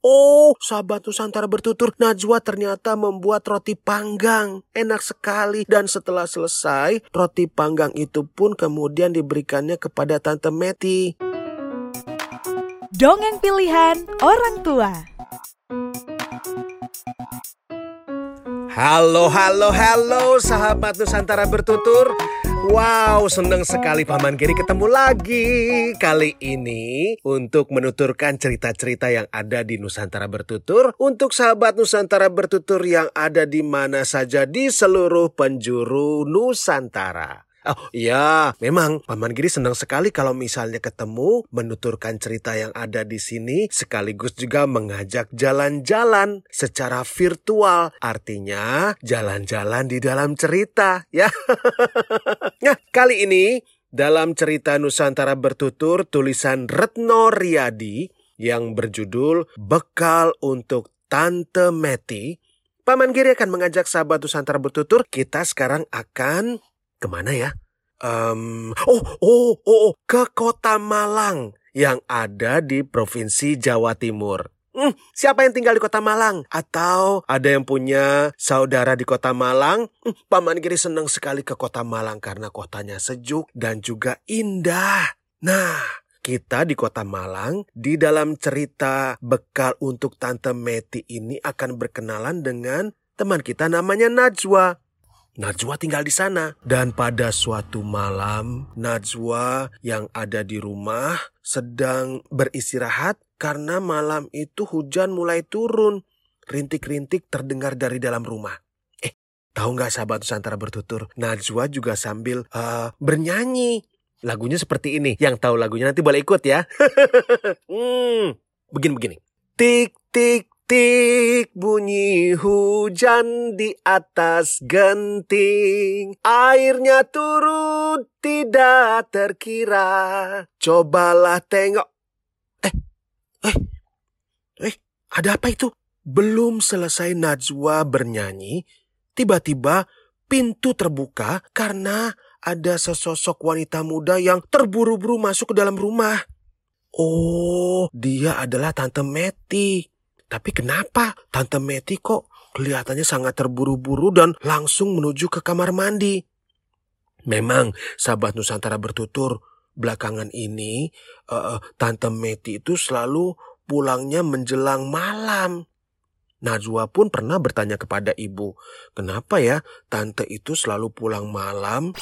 Oh, sahabat Nusantara bertutur, Najwa ternyata membuat roti panggang. Enak sekali. Dan setelah selesai, roti panggang itu pun kemudian diberikannya kepada Tante Meti. Dongeng pilihan orang tua. Halo, halo, halo sahabat Nusantara bertutur. Wow, senang sekali Paman Giri ketemu lagi. Kali ini untuk menuturkan cerita-cerita yang ada di Nusantara Bertutur untuk sahabat Nusantara Bertutur yang ada di mana saja di seluruh penjuru Nusantara. Oh iya, memang Paman Giri senang sekali kalau misalnya ketemu, menuturkan cerita yang ada di sini, sekaligus juga mengajak jalan-jalan secara virtual. Artinya jalan-jalan di dalam cerita, ya. nah, kali ini dalam cerita Nusantara bertutur tulisan Retno Riyadi yang berjudul Bekal untuk Tante Meti. Paman Giri akan mengajak sahabat Nusantara bertutur, kita sekarang akan Ke mana ya? Um, oh, oh, oh, oh, ke kota Malang yang ada di Provinsi Jawa Timur. Hmm, siapa yang tinggal di kota Malang? Atau ada yang punya saudara di kota Malang? Hmm, Paman Giri senang sekali ke kota Malang karena kotanya sejuk dan juga indah. Nah, kita di kota Malang di dalam cerita bekal untuk Tante Meti ini akan berkenalan dengan teman kita namanya Najwa. Najwa tinggal di sana. Dan pada suatu malam, Najwa yang ada di rumah sedang beristirahat karena malam itu hujan mulai turun. Rintik-rintik terdengar dari dalam rumah. Eh, tahu nggak sahabat Nusantara bertutur? Najwa juga sambil uh, bernyanyi. Lagunya seperti ini. Yang tahu lagunya nanti boleh ikut ya. hmm, begini-begini. Tik, tik, Tik bunyi hujan di atas genting Airnya turun tidak terkira Cobalah tengok Eh, eh, eh, ada apa itu? Belum selesai Najwa bernyanyi Tiba-tiba pintu terbuka karena ada sesosok wanita muda yang terburu-buru masuk ke dalam rumah. Oh, dia adalah Tante Meti. Tapi kenapa Tante Meti kok kelihatannya sangat terburu-buru dan langsung menuju ke kamar mandi? Memang sahabat Nusantara bertutur, belakangan ini uh, Tante Meti itu selalu pulangnya menjelang malam. Najwa pun pernah bertanya kepada ibu, kenapa ya tante itu selalu pulang malam?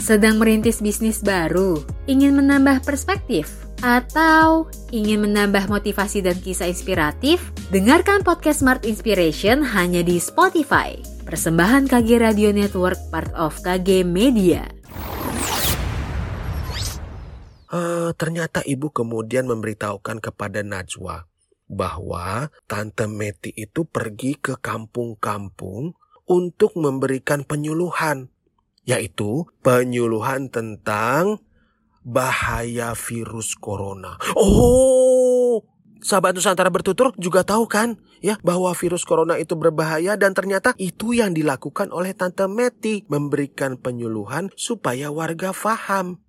Sedang merintis bisnis baru, ingin menambah perspektif atau ingin menambah motivasi dan kisah inspiratif? Dengarkan podcast Smart Inspiration hanya di Spotify. Persembahan KG Radio Network part of KG Media. Uh, ternyata ibu kemudian memberitahukan kepada Najwa bahwa Tante Meti itu pergi ke kampung-kampung untuk memberikan penyuluhan, yaitu penyuluhan tentang bahaya virus corona. Oh, sahabat Nusantara bertutur juga tahu kan ya bahwa virus corona itu berbahaya dan ternyata itu yang dilakukan oleh Tante Meti memberikan penyuluhan supaya warga faham.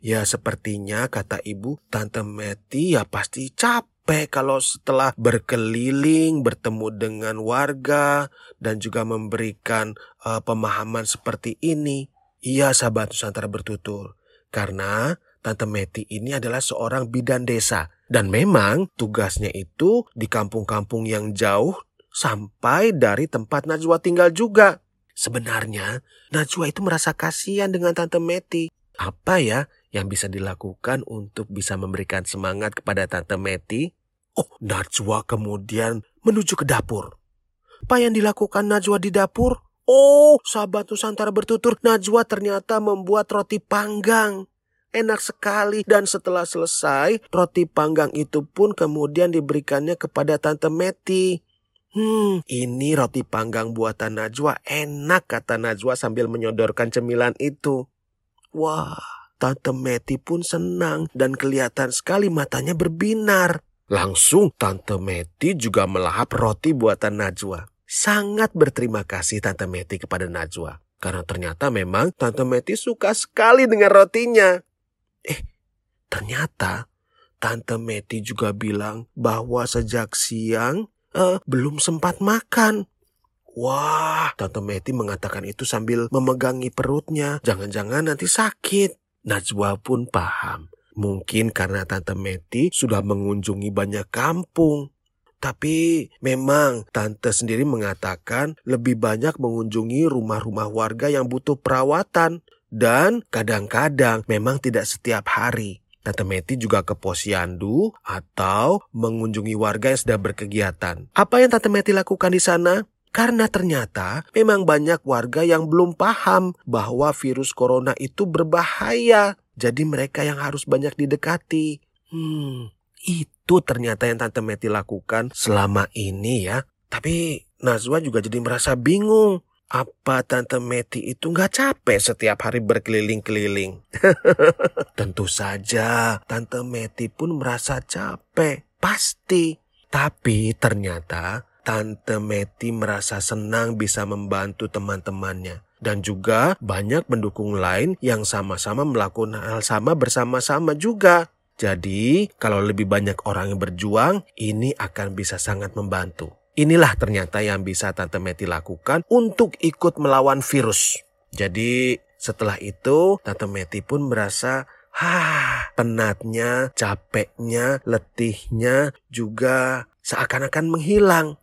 Ya sepertinya kata ibu Tante Meti ya pasti capek kalau setelah berkeliling bertemu dengan warga dan juga memberikan uh, pemahaman seperti ini. Iya sahabat Nusantara bertutur. Karena Tante Meti ini adalah seorang bidan desa. Dan memang tugasnya itu di kampung-kampung yang jauh sampai dari tempat Najwa tinggal juga. Sebenarnya Najwa itu merasa kasihan dengan Tante Meti. Apa ya yang bisa dilakukan untuk bisa memberikan semangat kepada Tante Meti? Oh, Najwa kemudian menuju ke dapur. Apa yang dilakukan Najwa di dapur? Oh, sahabat Nusantara bertutur, Najwa ternyata membuat roti panggang. Enak sekali dan setelah selesai, roti panggang itu pun kemudian diberikannya kepada Tante Meti. Hmm, ini roti panggang buatan Najwa enak kata Najwa sambil menyodorkan cemilan itu. Wah, Tante Meti pun senang dan kelihatan sekali matanya berbinar. Langsung Tante Meti juga melahap roti buatan Najwa sangat berterima kasih Tante Meti kepada Najwa. Karena ternyata memang Tante Meti suka sekali dengan rotinya. Eh, ternyata Tante Meti juga bilang bahwa sejak siang eh, belum sempat makan. Wah, Tante Meti mengatakan itu sambil memegangi perutnya. Jangan-jangan nanti sakit. Najwa pun paham. Mungkin karena Tante Meti sudah mengunjungi banyak kampung. Tapi memang Tante sendiri mengatakan lebih banyak mengunjungi rumah-rumah warga yang butuh perawatan. Dan kadang-kadang memang tidak setiap hari. Tante Meti juga ke posyandu atau mengunjungi warga yang sedang berkegiatan. Apa yang Tante Meti lakukan di sana? Karena ternyata memang banyak warga yang belum paham bahwa virus corona itu berbahaya. Jadi mereka yang harus banyak didekati. Hmm, itu ternyata yang Tante Meti lakukan selama ini ya. Tapi Nazwa juga jadi merasa bingung. Apa Tante Meti itu nggak capek setiap hari berkeliling-keliling? Tentu saja Tante Meti pun merasa capek. Pasti. Tapi ternyata Tante Meti merasa senang bisa membantu teman-temannya. Dan juga banyak pendukung lain yang sama-sama melakukan hal sama bersama-sama juga. Jadi, kalau lebih banyak orang yang berjuang, ini akan bisa sangat membantu. Inilah ternyata yang bisa Tante Meti lakukan untuk ikut melawan virus. Jadi, setelah itu Tante Meti pun merasa Hah, penatnya, capeknya, letihnya juga seakan-akan menghilang.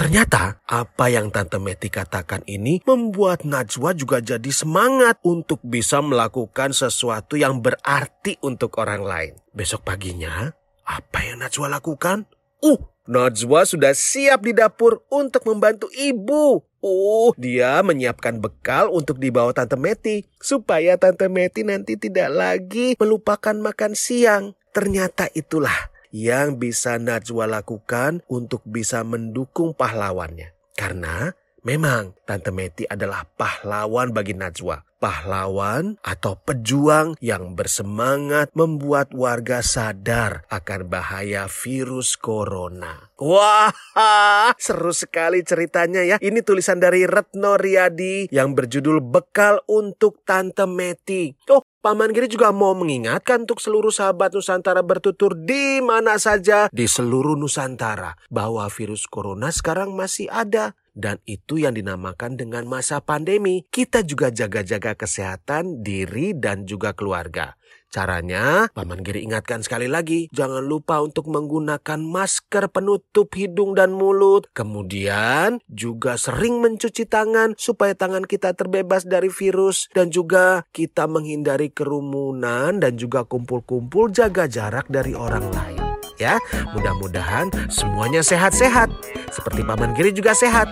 Ternyata apa yang Tante Meti katakan ini membuat Najwa juga jadi semangat untuk bisa melakukan sesuatu yang berarti untuk orang lain. Besok paginya, apa yang Najwa lakukan? Uh, Najwa sudah siap di dapur untuk membantu ibu. Oh, dia menyiapkan bekal untuk dibawa Tante Meti supaya Tante Meti nanti tidak lagi melupakan makan siang. Ternyata itulah yang bisa Najwa lakukan untuk bisa mendukung pahlawannya. Karena memang Tante Meti adalah pahlawan bagi Najwa. Pahlawan atau pejuang yang bersemangat membuat warga sadar akan bahaya virus corona. Wah, seru sekali ceritanya ya. Ini tulisan dari Retno Riyadi yang berjudul Bekal untuk Tante Meti. Oh, Paman Giri juga mau mengingatkan untuk seluruh sahabat Nusantara bertutur di mana saja di seluruh Nusantara bahwa virus corona sekarang masih ada dan itu yang dinamakan dengan masa pandemi. Kita juga jaga-jaga kesehatan diri dan juga keluarga. Caranya, Paman Giri ingatkan sekali lagi, jangan lupa untuk menggunakan masker penutup hidung dan mulut. Kemudian, juga sering mencuci tangan supaya tangan kita terbebas dari virus. Dan juga kita menghindari kerumunan dan juga kumpul-kumpul jaga jarak dari orang lain. Ya, mudah-mudahan semuanya sehat-sehat. Seperti Paman Giri juga sehat.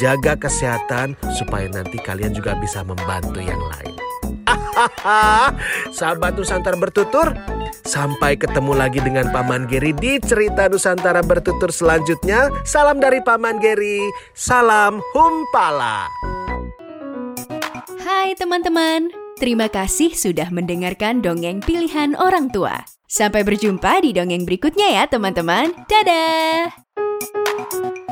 Jaga kesehatan supaya nanti kalian juga bisa membantu yang lain. Sahabat Nusantara bertutur, sampai ketemu lagi dengan Paman Geri di cerita Nusantara bertutur selanjutnya. Salam dari Paman Geri, salam humpala. Hai teman-teman, terima kasih sudah mendengarkan dongeng pilihan orang tua. Sampai berjumpa di dongeng berikutnya ya teman-teman. Dadah! Thank you.